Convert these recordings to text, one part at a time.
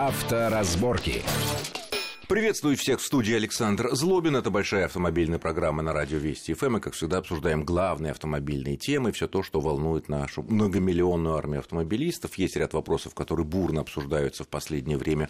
Авторазборки. Приветствую всех в студии Александр Злобин. Это большая автомобильная программа на радио Вести ФМ. И, как всегда, обсуждаем главные автомобильные темы, все то, что волнует нашу многомиллионную армию автомобилистов. Есть ряд вопросов, которые бурно обсуждаются в последнее время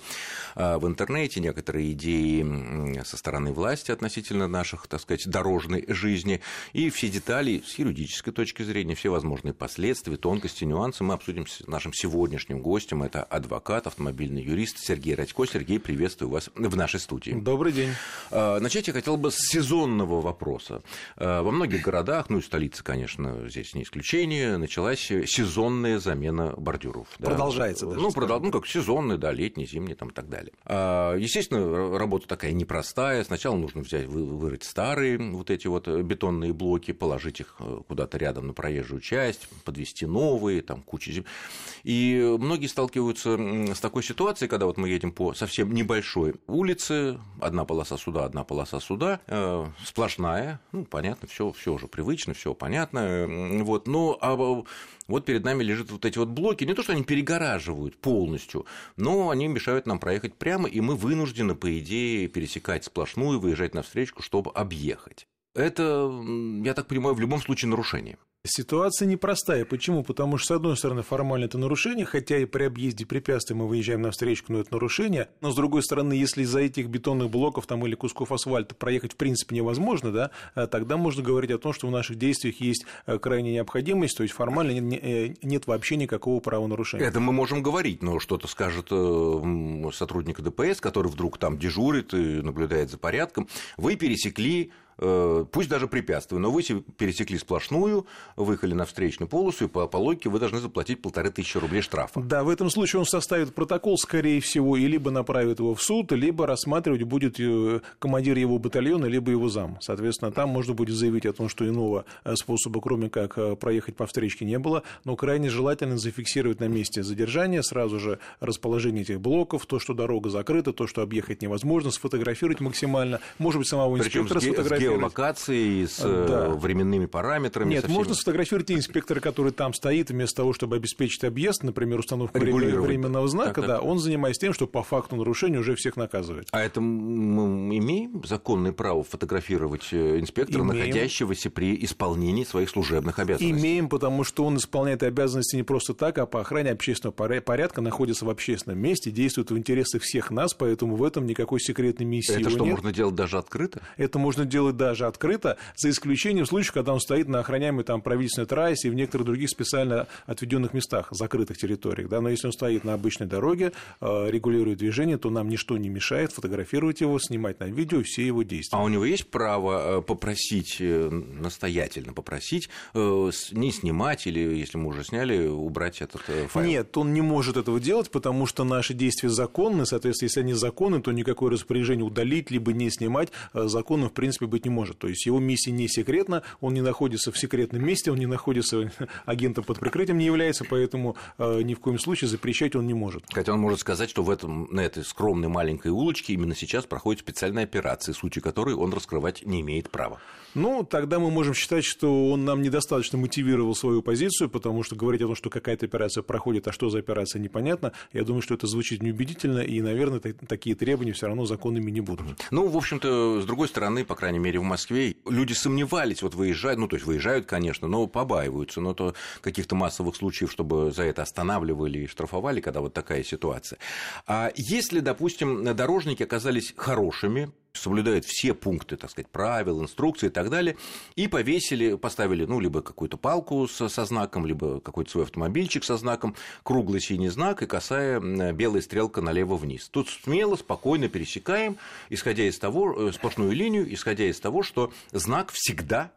а, в интернете. Некоторые идеи со стороны власти относительно наших, так сказать, дорожной жизни. И все детали с юридической точки зрения, все возможные последствия, тонкости, нюансы мы обсудим с нашим сегодняшним гостем. Это адвокат, автомобильный юрист Сергей Радько. Сергей, приветствую вас в нашей нашей студии. Добрый день. А, начать я хотел бы с сезонного вопроса. А, во многих городах, ну и столица, конечно, здесь не исключение, началась сезонная замена бордюров. Продолжается да. Ну, продол... ну, как сезонный, да, летний, зимний там, и так далее. А, естественно, работа такая непростая. Сначала нужно взять, вырыть старые вот эти вот бетонные блоки, положить их э, куда-то рядом на проезжую часть, подвести новые, там куча зим. И многие сталкиваются с такой ситуацией, когда вот мы едем по совсем небольшой улице, улицы, одна полоса сюда, одна полоса сюда, э, сплошная, ну, понятно, все, все уже привычно, все понятно, вот, но а вот перед нами лежат вот эти вот блоки, не то, что они перегораживают полностью, но они мешают нам проехать прямо, и мы вынуждены, по идее, пересекать сплошную, выезжать на встречку, чтобы объехать. Это, я так понимаю, в любом случае нарушение. Ситуация непростая. Почему? Потому что, с одной стороны, формально это нарушение, хотя и при объезде препятствий мы выезжаем на встречку, но это нарушение. Но, с другой стороны, если из-за этих бетонных блоков там, или кусков асфальта проехать в принципе невозможно, да, э, тогда можно говорить о том, что в наших действиях есть э, крайняя необходимость, то есть формально нет, э, нет вообще никакого правонарушения. Это мы можем говорить, но что-то скажет сотрудник ДПС, который вдруг там дежурит и наблюдает за порядком. Вы пересекли пусть даже препятствие, но вы пересекли сплошную, выехали на встречную полосу, и по, по логике вы должны заплатить полторы тысячи рублей штрафа. Да, в этом случае он составит протокол, скорее всего, и либо направит его в суд, либо рассматривать будет э, командир его батальона, либо его зам. Соответственно, там можно будет заявить о том, что иного э, способа, кроме как проехать по встречке, не было, но крайне желательно зафиксировать на месте задержания сразу же расположение этих блоков, то, что дорога закрыта, то, что объехать невозможно, сфотографировать максимально, может быть, самого инспектора сфотографировать геолокацией, с э, да. временными параметрами. Нет, можно сфотографировать инспектора, который там стоит, вместо того, чтобы обеспечить объезд, например, установку временного знака, так, так. да, он занимается тем, что по факту нарушения уже всех наказывает. А это мы имеем законное право фотографировать э, инспектора, имеем. находящегося при исполнении своих служебных обязанностей? Имеем, потому что он исполняет обязанности не просто так, а по охране общественного порядка, находится в общественном месте, действует в интересах всех нас, поэтому в этом никакой секретной миссии Это что, нет. можно делать даже открыто? Это можно делать даже открыто, за исключением случаев, когда он стоит на охраняемой там правительственной трассе и в некоторых других специально отведенных местах, закрытых территориях. Да? Но если он стоит на обычной дороге, э, регулирует движение, то нам ничто не мешает фотографировать его, снимать на видео все его действия. А у него есть право э, попросить, э, настоятельно попросить, не снимать или, если мы уже сняли, убрать этот файл? Нет, он не может этого делать, потому что наши действия законны, соответственно, если они законны, то никакое распоряжение удалить либо не снимать законом, в принципе, быть не может. То есть его миссия не секретна, он не находится в секретном месте, он не находится агентом под прикрытием, не является, поэтому э, ни в коем случае запрещать он не может. Хотя он может сказать, что в этом, на этой скромной маленькой улочке именно сейчас проходит специальная операция, сути которой он раскрывать не имеет права. Ну, тогда мы можем считать, что он нам недостаточно мотивировал свою позицию, потому что говорить о том, что какая-то операция проходит, а что за операция, непонятно. Я думаю, что это звучит неубедительно, и, наверное, такие требования все равно законными не будут. Ну, в общем-то, с другой стороны, по крайней мере, в Москве люди сомневались, вот выезжают, ну, то есть выезжают, конечно, но побаиваются, но то каких-то массовых случаев, чтобы за это останавливали и штрафовали, когда вот такая ситуация. А если, допустим, дорожники оказались хорошими, соблюдают все пункты, так сказать, правил, инструкции и так далее, и повесили, поставили, ну, либо какую-то палку со, со знаком, либо какой-то свой автомобильчик со знаком, круглый синий знак и косая белая стрелка налево-вниз. Тут смело, спокойно пересекаем, исходя из того, э, сплошную линию, исходя из того, что знак всегда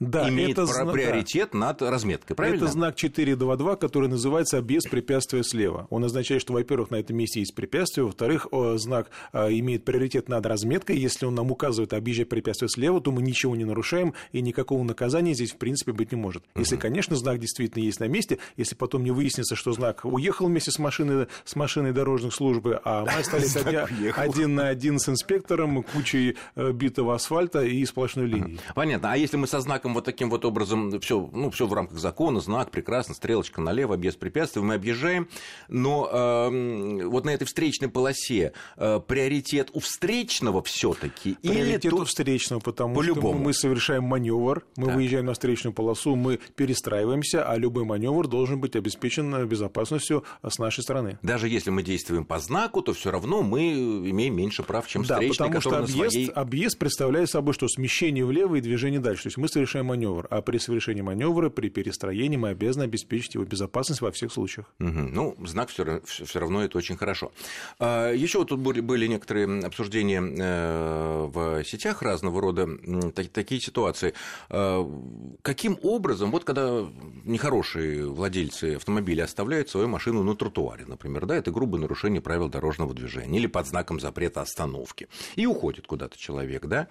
да, имеет это зна... приоритет да. над разметкой, правильно? Это знак 422, который называется «без препятствия слева». Он означает, что, во-первых, на этом месте есть препятствие, во-вторых, знак а, имеет приоритет над разметкой. Если он нам указывает объезжать препятствие слева, то мы ничего не нарушаем, и никакого наказания здесь, в принципе, быть не может. Если, угу. конечно, знак действительно есть на месте, если потом не выяснится, что знак уехал вместе с машиной, с машиной дорожных службы, а мы остались один на один с инспектором, кучей э, битого асфальта и сплошной линией. Понятно. А если мы со со знаком вот таким вот образом, все, ну, все в рамках закона, знак прекрасно, стрелочка налево, без препятствий, мы объезжаем, но э, вот на этой встречной полосе э, приоритет у встречного все-таки или тут... у встречного, потому По-любому. что мы совершаем маневр, мы так. выезжаем на встречную полосу, мы перестраиваемся, а любой маневр должен быть обеспечен безопасностью с нашей стороны. Даже если мы действуем по знаку, то все равно мы имеем меньше прав, чем да, встречный, потому что объезд, своей... объезд представляет собой что смещение влево и движение дальше. То есть мы совершаем маневр, а при совершении маневра, при перестроении мы обязаны обеспечить его безопасность во всех случаях. Угу. Ну, знак все равно это очень хорошо. А, Еще вот тут были некоторые обсуждения э, в сетях разного рода, такие ситуации. А, каким образом, вот когда нехорошие владельцы автомобиля оставляют свою машину на тротуаре, например, да, это грубое нарушение правил дорожного движения или под знаком запрета остановки, и уходит куда-то человек, да,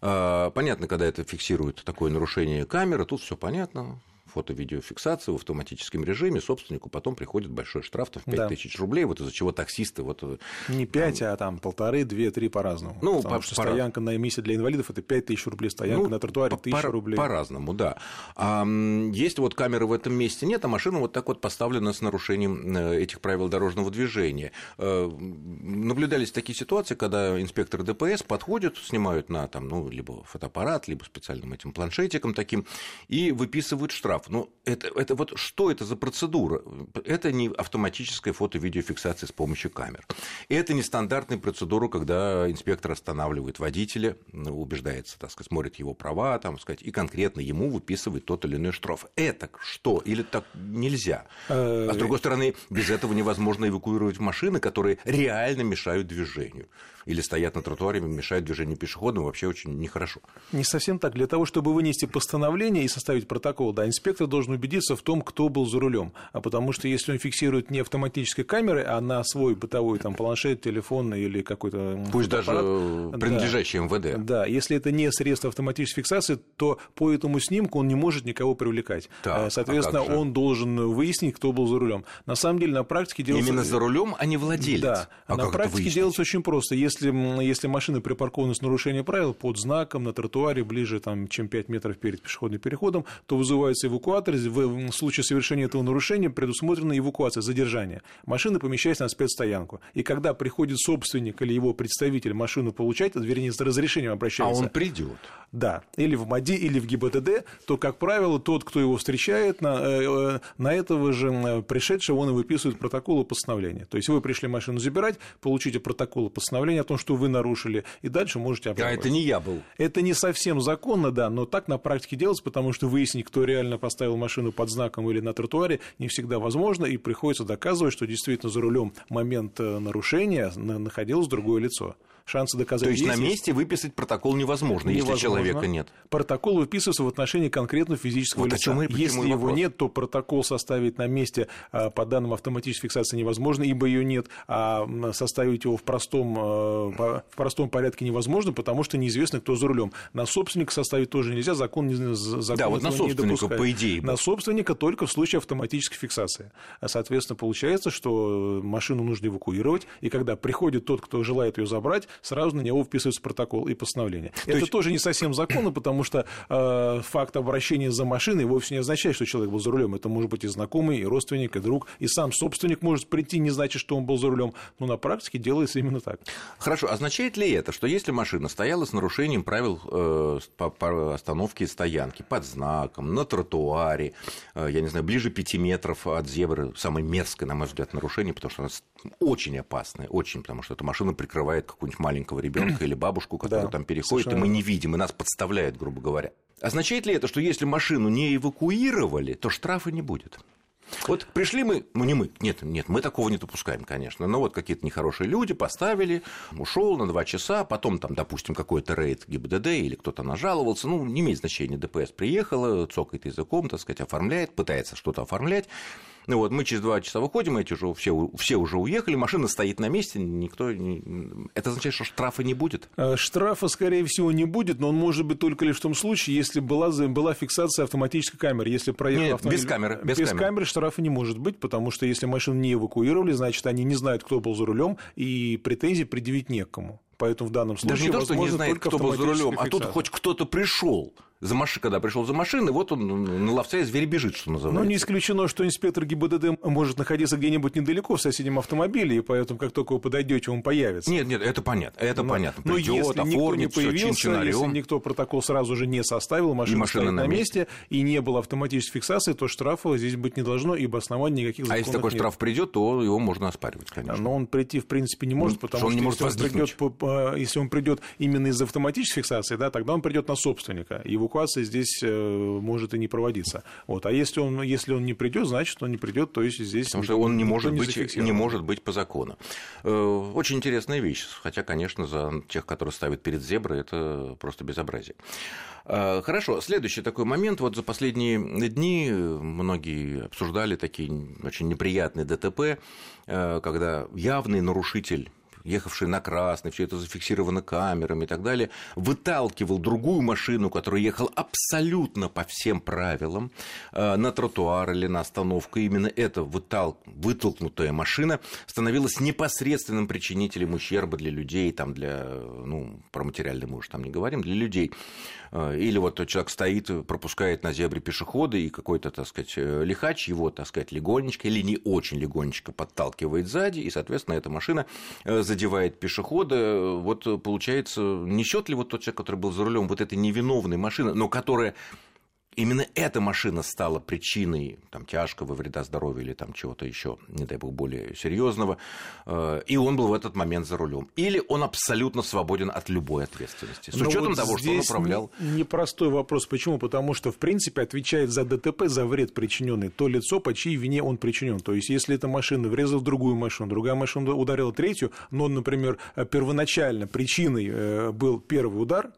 а, понятно, когда это фиксирует такое нарушение камеры, тут все понятно, фото-видеофиксацию в автоматическом режиме, собственнику потом приходит большой штраф в 5 да. тысяч рублей, вот из-за чего таксисты... Вот, э, Не 5, там, а там полторы, две, три по-разному. Ну, Потому по, что по... стоянка на эмиссии для инвалидов – это 5 тысяч рублей, стоянка ну, на тротуаре – тысяча рублей. По-разному, да. А, есть вот камеры в этом месте нет, а машина вот так вот поставлена с нарушением э, этих правил дорожного движения. Э, наблюдались такие ситуации, когда инспекторы ДПС подходят, снимают на там, ну, либо фотоаппарат, либо специальным этим планшетиком таким, и выписывают штраф. Ну, это, это вот что это за процедура? Это не автоматическая фото-видеофиксация с помощью камер. Это не стандартная процедура, когда инспектор останавливает водителя, ну, убеждается, так сказать, смотрит его права, там, сказать, и конкретно ему выписывает тот или иной штраф. Это что? Или так нельзя? А с другой стороны, без этого невозможно эвакуировать машины, которые реально мешают движению или стоят на тротуаре, мешают движению пешеходам, вообще очень нехорошо. Не совсем так. Для того, чтобы вынести постановление и составить протокол, да, инспектор должен убедиться в том, кто был за рулем. А потому что если он фиксирует не автоматической камерой, а на свой бытовой там, планшет, телефон или какой-то Пусть даже принадлежащий да, МВД. Да, если это не средство автоматической фиксации, то по этому снимку он не может никого привлекать. Так, э, Соответственно, а он должен выяснить, кто был за рулем. На самом деле, на практике делается... Именно за рулем, а не владелец. Да, а на практике делается очень просто. Если если, если машина припаркована с нарушением правил под знаком на тротуаре ближе, там, чем 5 метров перед пешеходным переходом, то вызывается эвакуатор. В случае совершения этого нарушения предусмотрена эвакуация, задержание. Машина помещается на спецстоянку. И когда приходит собственник или его представитель машину получать, вернее, с разрешением обращается. А он придет. Да, или в МАДИ, или в ГИБДД, то, как правило, тот, кто его встречает, на, э, на этого же пришедшего он и выписывает протоколы постановления. То есть вы пришли машину забирать, получите протоколы постановления том, что вы нарушили, и дальше можете оправдывать. А это не я был. Это не совсем законно, да, но так на практике делается, потому что выяснить, кто реально поставил машину под знаком или на тротуаре, не всегда возможно, и приходится доказывать, что действительно за рулем момент э, нарушения находилось другое лицо шансы доказать То есть, есть на месте выписать протокол невозможно, невозможно, если человека нет. Протокол выписывается в отношении конкретного физического вот лица. Если его вопрос. нет, то протокол составить на месте а, по данным автоматической фиксации невозможно, ибо ее нет, а составить его в простом, а, в простом порядке невозможно, потому что неизвестно, кто за рулем. На собственника составить тоже нельзя, закон, не, закон да, вот на собственника, по идее. На собственника только в случае автоматической фиксации. А, соответственно, получается, что машину нужно эвакуировать, и когда приходит тот, кто желает ее забрать, сразу на него вписывается протокол и постановление. То Это есть... тоже не совсем законно, потому что э, факт обращения за машиной вовсе не означает, что человек был за рулем. Это может быть и знакомый, и родственник, и друг, и сам собственник может прийти, не значит, что он был за рулем. Но на практике делается именно так. Хорошо. Означает ли это, что если машина стояла с нарушением правил э, по, по остановке и стоянки под знаком, на тротуаре, э, я не знаю, ближе 5 метров от зебры, самое мерзкое, на мой взгляд, нарушение, потому что она очень опасная, очень, потому что эта машина прикрывает какую-нибудь маленького ребенка или бабушку, которая да, там переходит, и мы не видим, и нас подставляют, грубо говоря. Означает ли это, что если машину не эвакуировали, то штрафа не будет? Вот пришли мы, ну не мы, нет, нет, мы такого не допускаем, конечно, но вот какие-то нехорошие люди поставили, ушел на два часа, потом там, допустим, какой-то рейд ГИБДД или кто-то нажаловался, ну, не имеет значения, ДПС приехала, цокает языком, так сказать, оформляет, пытается что-то оформлять, ну вот мы через два часа выходим, эти уже все, все уже уехали, машина стоит на месте, никто не... Это означает, что штрафа не будет? Э, штрафа, скорее всего, не будет, но он может быть только лишь в том случае, если была, была фиксация автоматической камеры. Если проехал Нет, автомобиль... без камеры. Без, без камеры. камеры штрафа не может быть, потому что если машину не эвакуировали, значит, они не знают, кто был за рулем, и претензий предъявить некому. Поэтому в данном случае Даже не то, что не знает, кто был за рулем, а тут хоть кто-то пришел за маш... когда пришел за машиной, вот он на ловца и зверь бежит, что называется. Но не исключено, что инспектор ГИБДД может находиться где-нибудь недалеко в соседнем автомобиле, и поэтому, как только вы подойдете, он появится. Нет, нет, это понятно, это но, понятно. Но Придет, если никто не появился, если никто протокол сразу же не составил, машина, машина стоит на месте, месте, и не было автоматической фиксации, то штрафа здесь быть не должно, ибо оснований никаких А если такой нет. штраф придет, то его можно оспаривать, конечно. Но он прийти, в принципе, не может, ну, потому что, он не может если, он придет, по, если он придет именно из автоматической фиксации, да, тогда он придет на собственника. Эвакуация здесь э, может и не проводиться. Вот. А если он, если он не придет, значит, он не придет, то есть здесь... Потому что он не может, не, быть, не может быть по закону. Э, очень интересная вещь, хотя, конечно, за тех, которые ставят перед зеброй, это просто безобразие. Э, хорошо, следующий такой момент. Вот за последние дни многие обсуждали такие очень неприятные ДТП, когда явный нарушитель ехавший на красный, все это зафиксировано камерами и так далее, выталкивал другую машину, которая ехала абсолютно по всем правилам, э, на тротуар или на остановку. Именно эта вытал... вытолкнутая машина становилась непосредственным причинителем ущерба для людей, там, для, ну, про материальный мы уже там не говорим, для людей. Э, или вот человек стоит, пропускает на зебре пешехода, и какой-то, так сказать, э, лихач его, так сказать, легонечко или не очень легонечко подталкивает сзади, и, соответственно, эта машина задевает пешехода, вот получается, несет ли вот тот человек, который был за рулем вот этой невиновной машины, но которая именно эта машина стала причиной там, тяжкого вреда здоровью или там чего-то еще, не дай бог, более серьезного, э, и он был в этот момент за рулем. Или он абсолютно свободен от любой ответственности, с Но учетом вот того, что он управлял. Непростой вопрос. Почему? Потому что, в принципе, отвечает за ДТП, за вред причиненный то лицо, по чьей вине он причинен. То есть, если эта машина врезала в другую машину, другая машина ударила третью, но, например, первоначально причиной э, был первый удар, Э,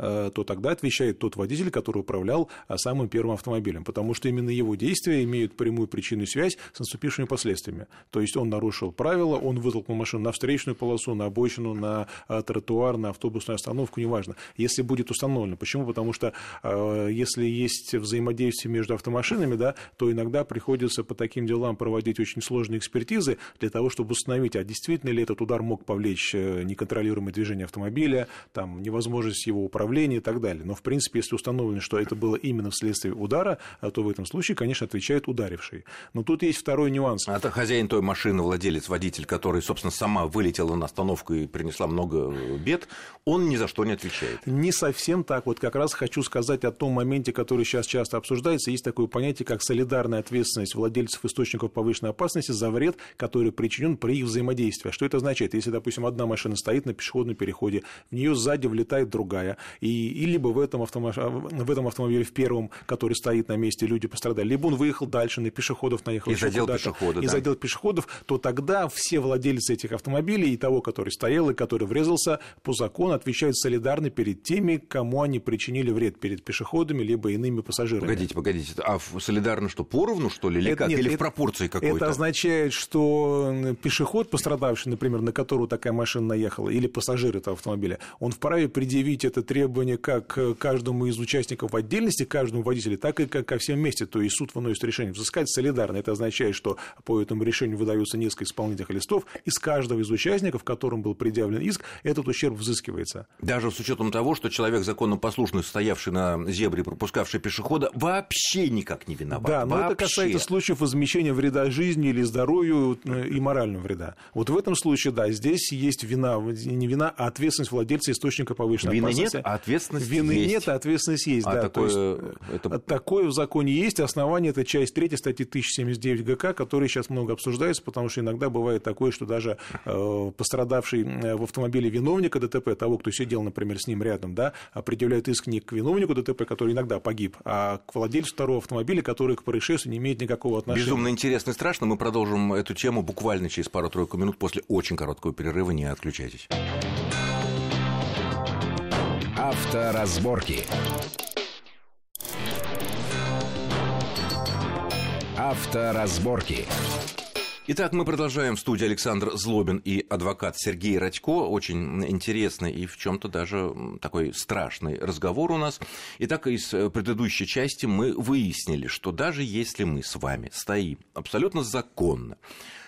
то тогда отвечает тот водитель, который управлял а, самым первым автомобилем, потому что именно его действия имеют прямую причинную связь с наступившими последствиями. То есть он нарушил правила, он вытолкнул машину на встречную полосу, на обочину, на а, тротуар, на автобусную остановку, неважно. Если будет установлено. Почему? Потому что если есть взаимодействие между автомашинами, да, то иногда приходится по таким делам проводить очень сложные экспертизы для того, чтобы установить, а действительно ли этот удар мог повлечь э, неконтролируемое движение автомобиля, там, невозможность его управления, управления и так далее. Но, в принципе, если установлено, что это было именно вследствие удара, а то в этом случае, конечно, отвечает ударивший. Но тут есть второй нюанс. А это хозяин той машины, владелец, водитель, который, собственно, сама вылетела на остановку и принесла много бед, он ни за что не отвечает. Не совсем так. Вот как раз хочу сказать о том моменте, который сейчас часто обсуждается. Есть такое понятие, как солидарная ответственность владельцев источников повышенной опасности за вред, который причинен при их взаимодействии. А что это означает? Если, допустим, одна машина стоит на пешеходном переходе, в нее сзади влетает другая, и, и либо в этом, автомоб... в этом автомобиле, в первом, который стоит на месте, люди пострадали, либо он выехал дальше, на пешеходов наехал. И задел пешеходов. И да. задел пешеходов, то тогда все владельцы этих автомобилей и того, который стоял и который врезался, по закону отвечают солидарно перед теми, кому они причинили вред, перед пешеходами, либо иными пассажирами. Погодите, погодите, а солидарно что, поровну, что ли, или это, как? Нет, или это, в пропорции какой-то? Это означает, что пешеход, пострадавший, например, на которого такая машина наехала, или пассажир этого автомобиля, он вправе предъявить это требование требования как к каждому из участников в отдельности, каждому водителю, так и ко всем вместе. То есть суд выносит решение взыскать солидарно. Это означает, что по этому решению выдаются несколько исполнительных листов, из каждого из участников, которым был предъявлен иск, этот ущерб взыскивается. Даже с учетом того, что человек законопослушный, стоявший на зебре, пропускавший пешехода, вообще никак не виноват. Да, но вообще. это касается случаев возмещения вреда жизни или здоровью э, и морального вреда. Вот в этом случае, да, здесь есть вина, не вина, а ответственность владельца источника повышенной Вины опасности. нет, а ответственность Вины есть. нет, а ответственность есть, а да. Такое, есть, это... такое в законе есть. Основание – это часть 3 статьи 1079 ГК, которая сейчас много обсуждается, потому что иногда бывает такое, что даже э, пострадавший э, в автомобиле виновника ДТП, того, кто сидел, например, с ним рядом, да, определяет иск не к виновнику ДТП, который иногда погиб, а к владельцу второго автомобиля, который к происшествию не имеет никакого отношения. Безумно интересно и страшно. Мы продолжим эту тему буквально через пару-тройку минут после очень короткого перерыва. Не отключайтесь. Авторазборки. Авторазборки. Итак, мы продолжаем в студии Александр Злобин и адвокат Сергей Радько. Очень интересный и в чем-то даже такой страшный разговор у нас. Итак, из предыдущей части мы выяснили, что даже если мы с вами стоим абсолютно законно,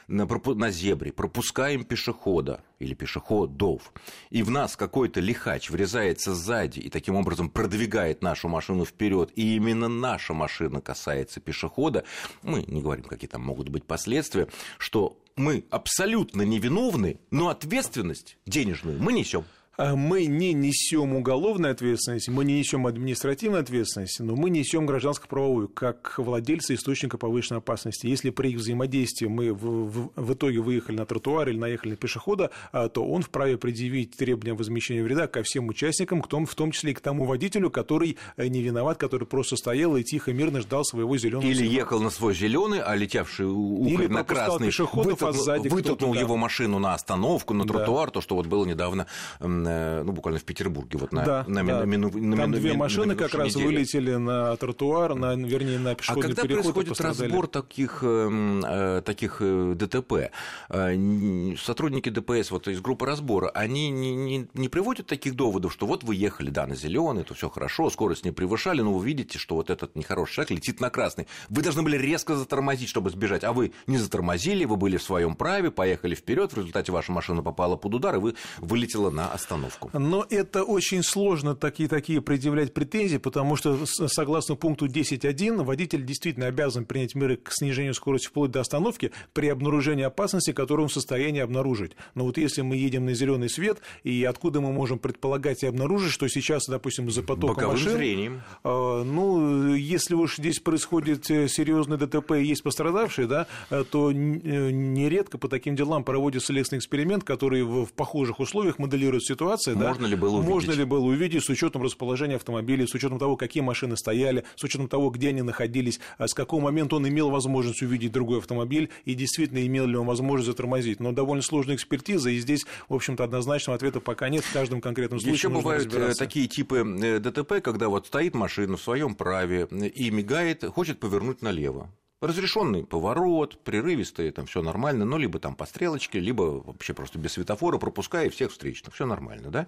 на, на зебре, пропускаем пешехода или пешеходов, и в нас какой-то лихач врезается сзади и таким образом продвигает нашу машину вперед, и именно наша машина касается пешехода, мы не говорим, какие там могут быть последствия, что мы абсолютно невиновны, но ответственность денежную мы несем. А мы не несем уголовной ответственности, мы не несем административной ответственности, но мы несем гражданско-правовую, как владельцы источника повышенной опасности. Если при их взаимодействии мы в, в, в итоге выехали на тротуар или наехали на пешехода, а, то он вправе предъявить требования возмещения вреда ко всем участникам, к том, в том числе и к тому водителю, который э, не виноват, который просто стоял и тихо, мирно ждал своего зеленого. Или сигнала. ехал на свой зеленый, а летявший ухарь на красный вытолкнул, а сзади вытолкнул его машину на остановку, на тротуар, да. то, что вот было недавно ну, буквально в Петербурге, вот на, да, на, да. Мину, на Там две машины как раз недели. вылетели на тротуар, на, вернее, на пешеходный а когда переход. происходит разбор таких, эм, э, таких э, ДТП, сотрудники ДПС вот из группы разбора, они не, не, не приводят таких доводов, что вот вы ехали, да, на зеленый, то все хорошо, скорость не превышали, но вы видите, что вот этот нехороший шаг летит на красный. Вы должны были резко затормозить, чтобы сбежать, а вы не затормозили, вы были в своем праве, поехали вперед, в результате ваша машина попала под удар, и вы вылетела на остановку. Но это очень сложно такие, такие предъявлять претензии, потому что согласно пункту 10.1 водитель действительно обязан принять меры к снижению скорости вплоть до остановки при обнаружении опасности, которую он в состоянии обнаружить. Но вот если мы едем на зеленый свет, и откуда мы можем предполагать и обнаружить, что сейчас, допустим, за потоком Боковым машин... зрением. Э, ну, если уж здесь происходит э, серьезный ДТП и есть пострадавшие, да, э, то э, нередко по таким делам проводится следственный эксперимент, который в похожих условиях моделирует ситуацию, да, можно ли было увидеть? Можно ли было увидеть с учетом расположения автомобилей, с учетом того, какие машины стояли, с учетом того, где они находились, а с какого момента он имел возможность увидеть другой автомобиль и действительно имел ли он возможность затормозить. Но довольно сложная экспертиза, и здесь, в общем-то, однозначного ответа пока нет в каждом конкретном случае. Еще бывают э, такие типы э, ДТП, когда вот стоит машина в своем праве и мигает, хочет повернуть налево разрешенный поворот, прерывистый, там все нормально, но либо там по стрелочке, либо вообще просто без светофора, пропуская всех встречных, все нормально, да?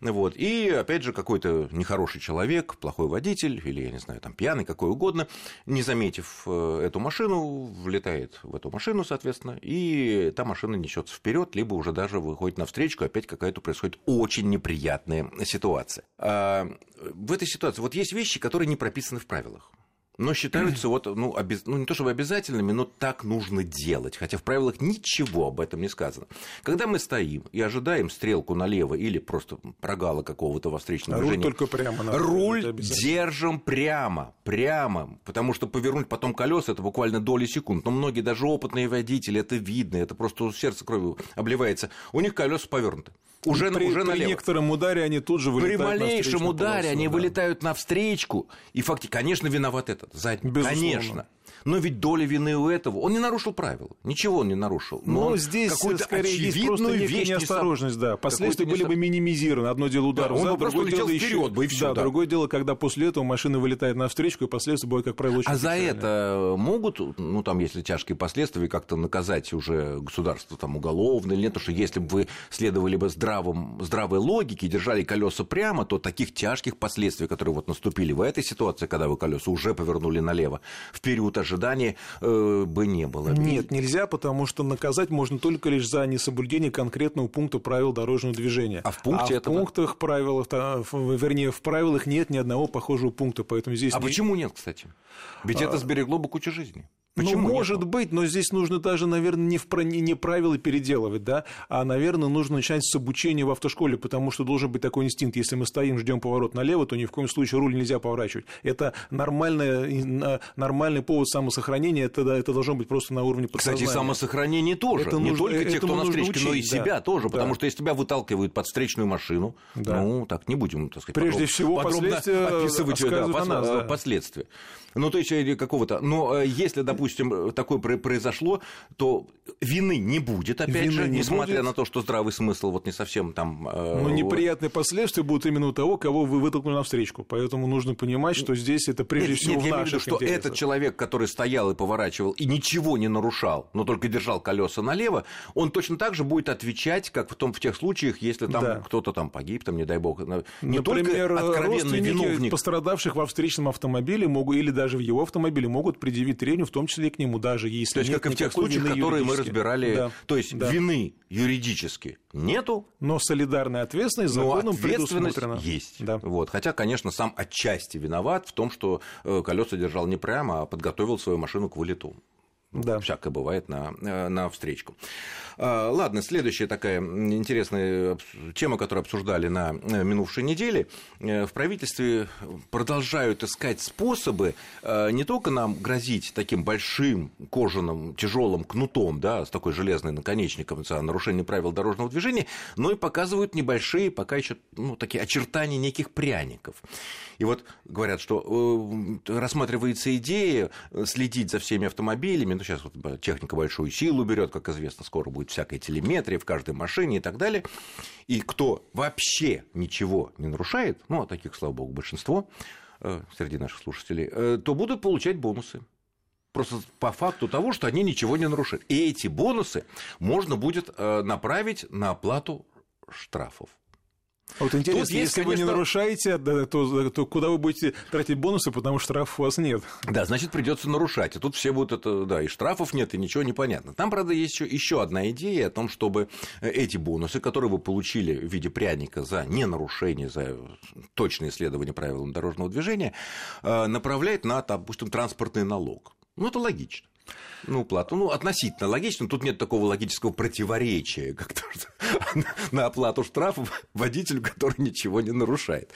Вот. И опять же какой-то нехороший человек, плохой водитель или, я не знаю, там пьяный, какой угодно, не заметив э, эту машину, влетает в эту машину, соответственно, и та машина несется вперед, либо уже даже выходит на встречку, опять какая-то происходит очень неприятная ситуация. А в этой ситуации вот есть вещи, которые не прописаны в правилах но считаются вот, ну, обез... ну, не то чтобы обязательными, но так нужно делать, хотя в правилах ничего об этом не сказано. Когда мы стоим и ожидаем стрелку налево или просто прогала какого-то во встречном Руль движении, только прямо. Надо, руль держим прямо, прямо, потому что повернуть потом колеса это буквально доли секунд. Но многие даже опытные водители, это видно, это просто сердце кровью обливается. У них колеса повернуты. Уже, при, уже при налево. некотором ударе они тут же вылетают При малейшем ударе полосу, они да. вылетают навстречку. И фактически, конечно, виноват этот задний. Безусловно. Конечно. Но ведь доля вины у этого. Он не нарушил правила. Ничего он не нарушил. Но, Но здесь какую-то скорее есть просто вещь не неосторожность, да. Последствия были бы минимизированы. Одно дело удар Да, он просто другое дело вперед еще... бы, и всё, да, да. другое дело, когда после этого машина вылетает навстречу, и последствия бывают, как правило, очень А за это могут, ну там, если тяжкие последствия, как-то наказать уже государство там уголовно или нет? Потому что если бы вы следовали бы здравым, здравой логике держали колеса прямо, то таких тяжких последствий, которые вот наступили в этой ситуации, когда вы колеса уже повернули налево, в период ожидания э, бы не было. Нет, нельзя, потому что наказать можно только лишь за несоблюдение конкретного пункта правил дорожного движения. А в пункте а это- в пунктах правил, вернее, в правилах нет ни одного похожего пункта, поэтому здесь А не- почему нет, кстати? Ведь это сберегло бы кучу жизни. Почему ну, может быть, но здесь нужно даже, наверное, не, в, не правила переделывать, да, а, наверное, нужно начинать с обучения в автошколе, потому что должен быть такой инстинкт. Если мы стоим, ждем поворот налево, то ни в коем случае руль нельзя поворачивать. Это на- нормальный повод самосохранения, это, это должно быть просто на уровне Кстати, подсознания. самосохранение тоже. Это не нужно- только те, кто на встречке, но и учить, да. себя тоже. Да. Потому что если тебя выталкивают под встречную машину, Да. ну, так не будем, так сказать, Прежде подробно- всего, подробно описывать да, нас, да. последствия. Ну, то есть, или какого-то... Но э, если, допустим, такое про- произошло, то вины не будет, опять Вины же, не несмотря будет. на то, что здравый смысл вот не совсем там... э, Но неприятные последствия будут именно у того, кого вы вытолкнули навстречу. Поэтому нужно понимать, что здесь это прежде Нет, всего нет, в я имею в виду, что интересах. этот человек, который стоял и поворачивал, и ничего не нарушал, но только держал колеса налево, он точно так же будет отвечать, как в, том, в тех случаях, если там Да. кто-то там погиб, там, не дай бог. Не Например, только откровенный родственники виновник. пострадавших во встречном автомобиле могут, или даже в его автомобиле могут предъявить трению, в том числе числе к нему, даже если То есть, нет как и в тех случаях, которые мы разбирали, да, то есть да. вины юридически нету, но солидарная ответственность законом ответственность есть. Да. Вот. Хотя, конечно, сам отчасти виноват в том, что э, колеса держал не прямо, а подготовил свою машину к вылету. Ну, да. Всякое бывает на, э, на встречку. А, ладно, следующая такая интересная тема, которую обсуждали на э, минувшей неделе. Э, в правительстве продолжают искать способы не только нам грозить таким большим кожаным тяжелым кнутом, да, с такой железной наконечником за нарушение правил дорожного движения, но и показывают небольшие, пока еще ну, такие очертания неких пряников. И вот говорят, что рассматривается идея следить за всеми автомобилями, ну, сейчас вот техника большую силу берет, как известно, скоро будет всякая телеметрия в каждой машине и так далее. И кто вообще ничего не нарушает, ну, а таких, слава богу, большинство э, среди наших слушателей, э, то будут получать бонусы. Просто по факту того, что они ничего не нарушают. И эти бонусы можно будет э, направить на оплату штрафов. Вот интересно, Тут есть, если конечно... вы не нарушаете, то, то куда вы будете тратить бонусы, потому что штрафов у вас нет. Да, значит, придется нарушать. И тут все будут это, да, и штрафов нет, и ничего не понятно. Там, правда, есть еще, еще одна идея о том, чтобы эти бонусы, которые вы получили в виде пряника за ненарушение, за точное исследование правил дорожного движения, э, направлять на, допустим, транспортный налог. Ну, это логично ну, плату. Ну, относительно логично. Тут нет такого логического противоречия, как на оплату штрафов водителю, который ничего не нарушает.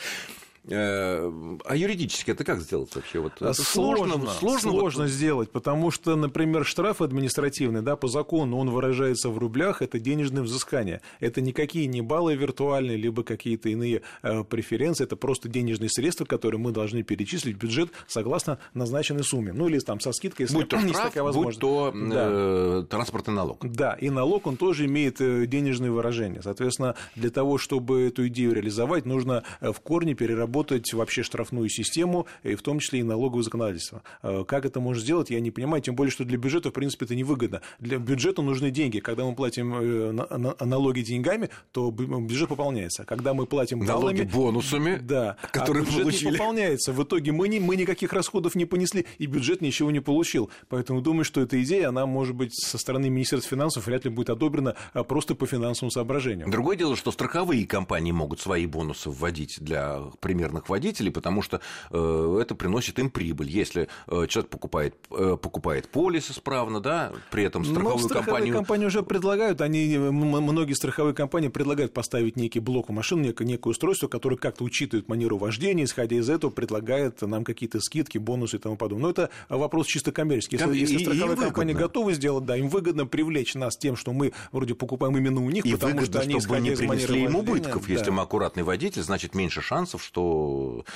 Э, а юридически это как сделать вообще? Вот это сложно, сложно, сложно, сложно вот... сделать, потому что, например, штраф административный, да, по закону он выражается в рублях, это денежное взыскание. Это никакие не баллы виртуальные, либо какие-то иные э, преференции, это просто денежные средства, которые мы должны перечислить в бюджет согласно назначенной сумме. Ну, или там со скидкой, если будь то штраф, такая возможность. будь то да. э, транспортный налог. Да, и налог, он тоже имеет денежные выражения. Соответственно, для того, чтобы эту идею реализовать, нужно в корне переработать разработать вообще штрафную систему, и в том числе и налоговое законодательство. Э, как это можно сделать, я не понимаю, тем более, что для бюджета, в принципе, это невыгодно. Для бюджета нужны деньги. Когда мы платим э, налоги деньгами, то бюджет пополняется. Когда мы платим налоги бонусами, да, которые а бюджет получили. не пополняется. В итоге мы, не, мы никаких расходов не понесли, и бюджет ничего не получил. Поэтому думаю, что эта идея, она, может быть, со стороны Министерства финансов вряд ли будет одобрена а просто по финансовым соображениям. Другое дело, что страховые компании могут свои бонусы вводить для примера примерных водителей, потому что э, это приносит им прибыль. Если э, человек покупает, э, покупает полис исправно, да, при этом страховую Но страховые компанию... компании уже предлагают, они, многие страховые компании предлагают поставить некий блок у машины, некое, некое устройство, которое как-то учитывает манеру вождения, исходя из этого предлагает нам какие-то скидки, бонусы и тому подобное. Но это вопрос чисто коммерческий. Если, если страховая компания готова сделать, да, им выгодно привлечь нас тем, что мы вроде покупаем именно у них, и потому выгодно, что они, чтобы не принесли им убытков. Да. Если мы аккуратный водитель, значит меньше шансов, что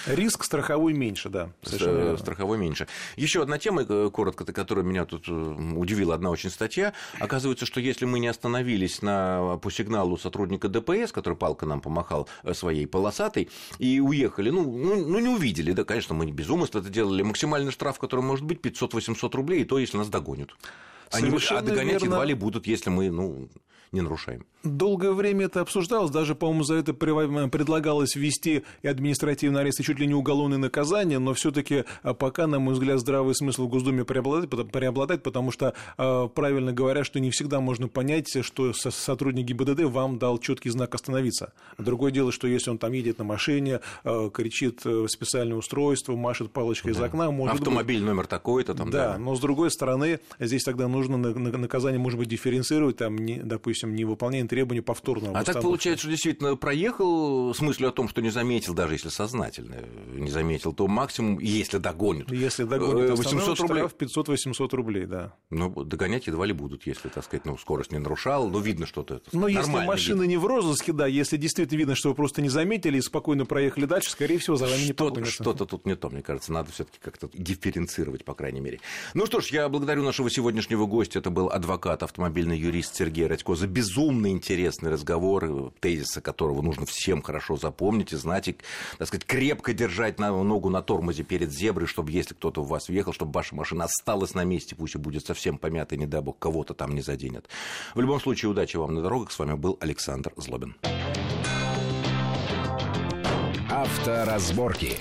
Риск страховой меньше, да. Страховой меньше. Еще одна тема, э, коротко, которая меня тут э, удивила, одна очень статья. Оказывается, что если мы не остановились на, по сигналу сотрудника ДПС, который палка нам помахал э, своей полосатой, и уехали, ну, ну, ну не увидели, да, конечно, мы не без умысла это делали, максимальный штраф, который может быть 500-800 рублей, и то, если нас догонят. Они, а догонять верно. едва ли будут, если мы ну, не нарушаем. Долгое время это обсуждалось, даже, по-моему, за это предлагалось ввести и административный арест, и чуть ли не уголовное наказание, но все таки а, пока, на мой взгляд, здравый смысл в Госдуме преобладает, преобладает потому что, а, правильно говоря, что не всегда можно понять, что сотрудник ГИБДД вам дал четкий знак «остановиться». Другое дело, что если он там едет на машине, кричит в специальное устройство, машет палочкой да. из окна, может Автомобиль быть... номер такой-то там, да. Да, но с другой стороны, здесь тогда нужно наказание, может быть, дифференцировать, там, не, допустим, не выполняем требования повторного А так получается, что действительно проехал с мыслью о том, что не заметил, даже если сознательно не заметил, то максимум, если догонят. Если догонят, 800 э, рублей. 500-800 рублей, да. Ну, догонять едва ли будут, если, так сказать, ну, скорость не нарушал, но видно что-то. Но если машина не в розыске, да, если действительно видно, что вы просто не заметили и спокойно проехали дальше, скорее всего, за вами не погонятся. Что-то тут не то, мне кажется, надо все таки как-то дифференцировать, по крайней мере. Ну что ж, я благодарю нашего сегодняшнего гостя, это был адвокат, автомобильный юрист Сергей Радько за безумно интересный разговор, тезисы которого нужно всем хорошо запомнить и знать, и, так сказать, крепко держать ногу на тормозе перед зеброй, чтобы если кто-то в вас въехал, чтобы ваша машина осталась на месте, пусть и будет совсем помятой, не дай бог, кого-то там не заденет. В любом случае, удачи вам на дорогах. С вами был Александр Злобин. Авторазборки.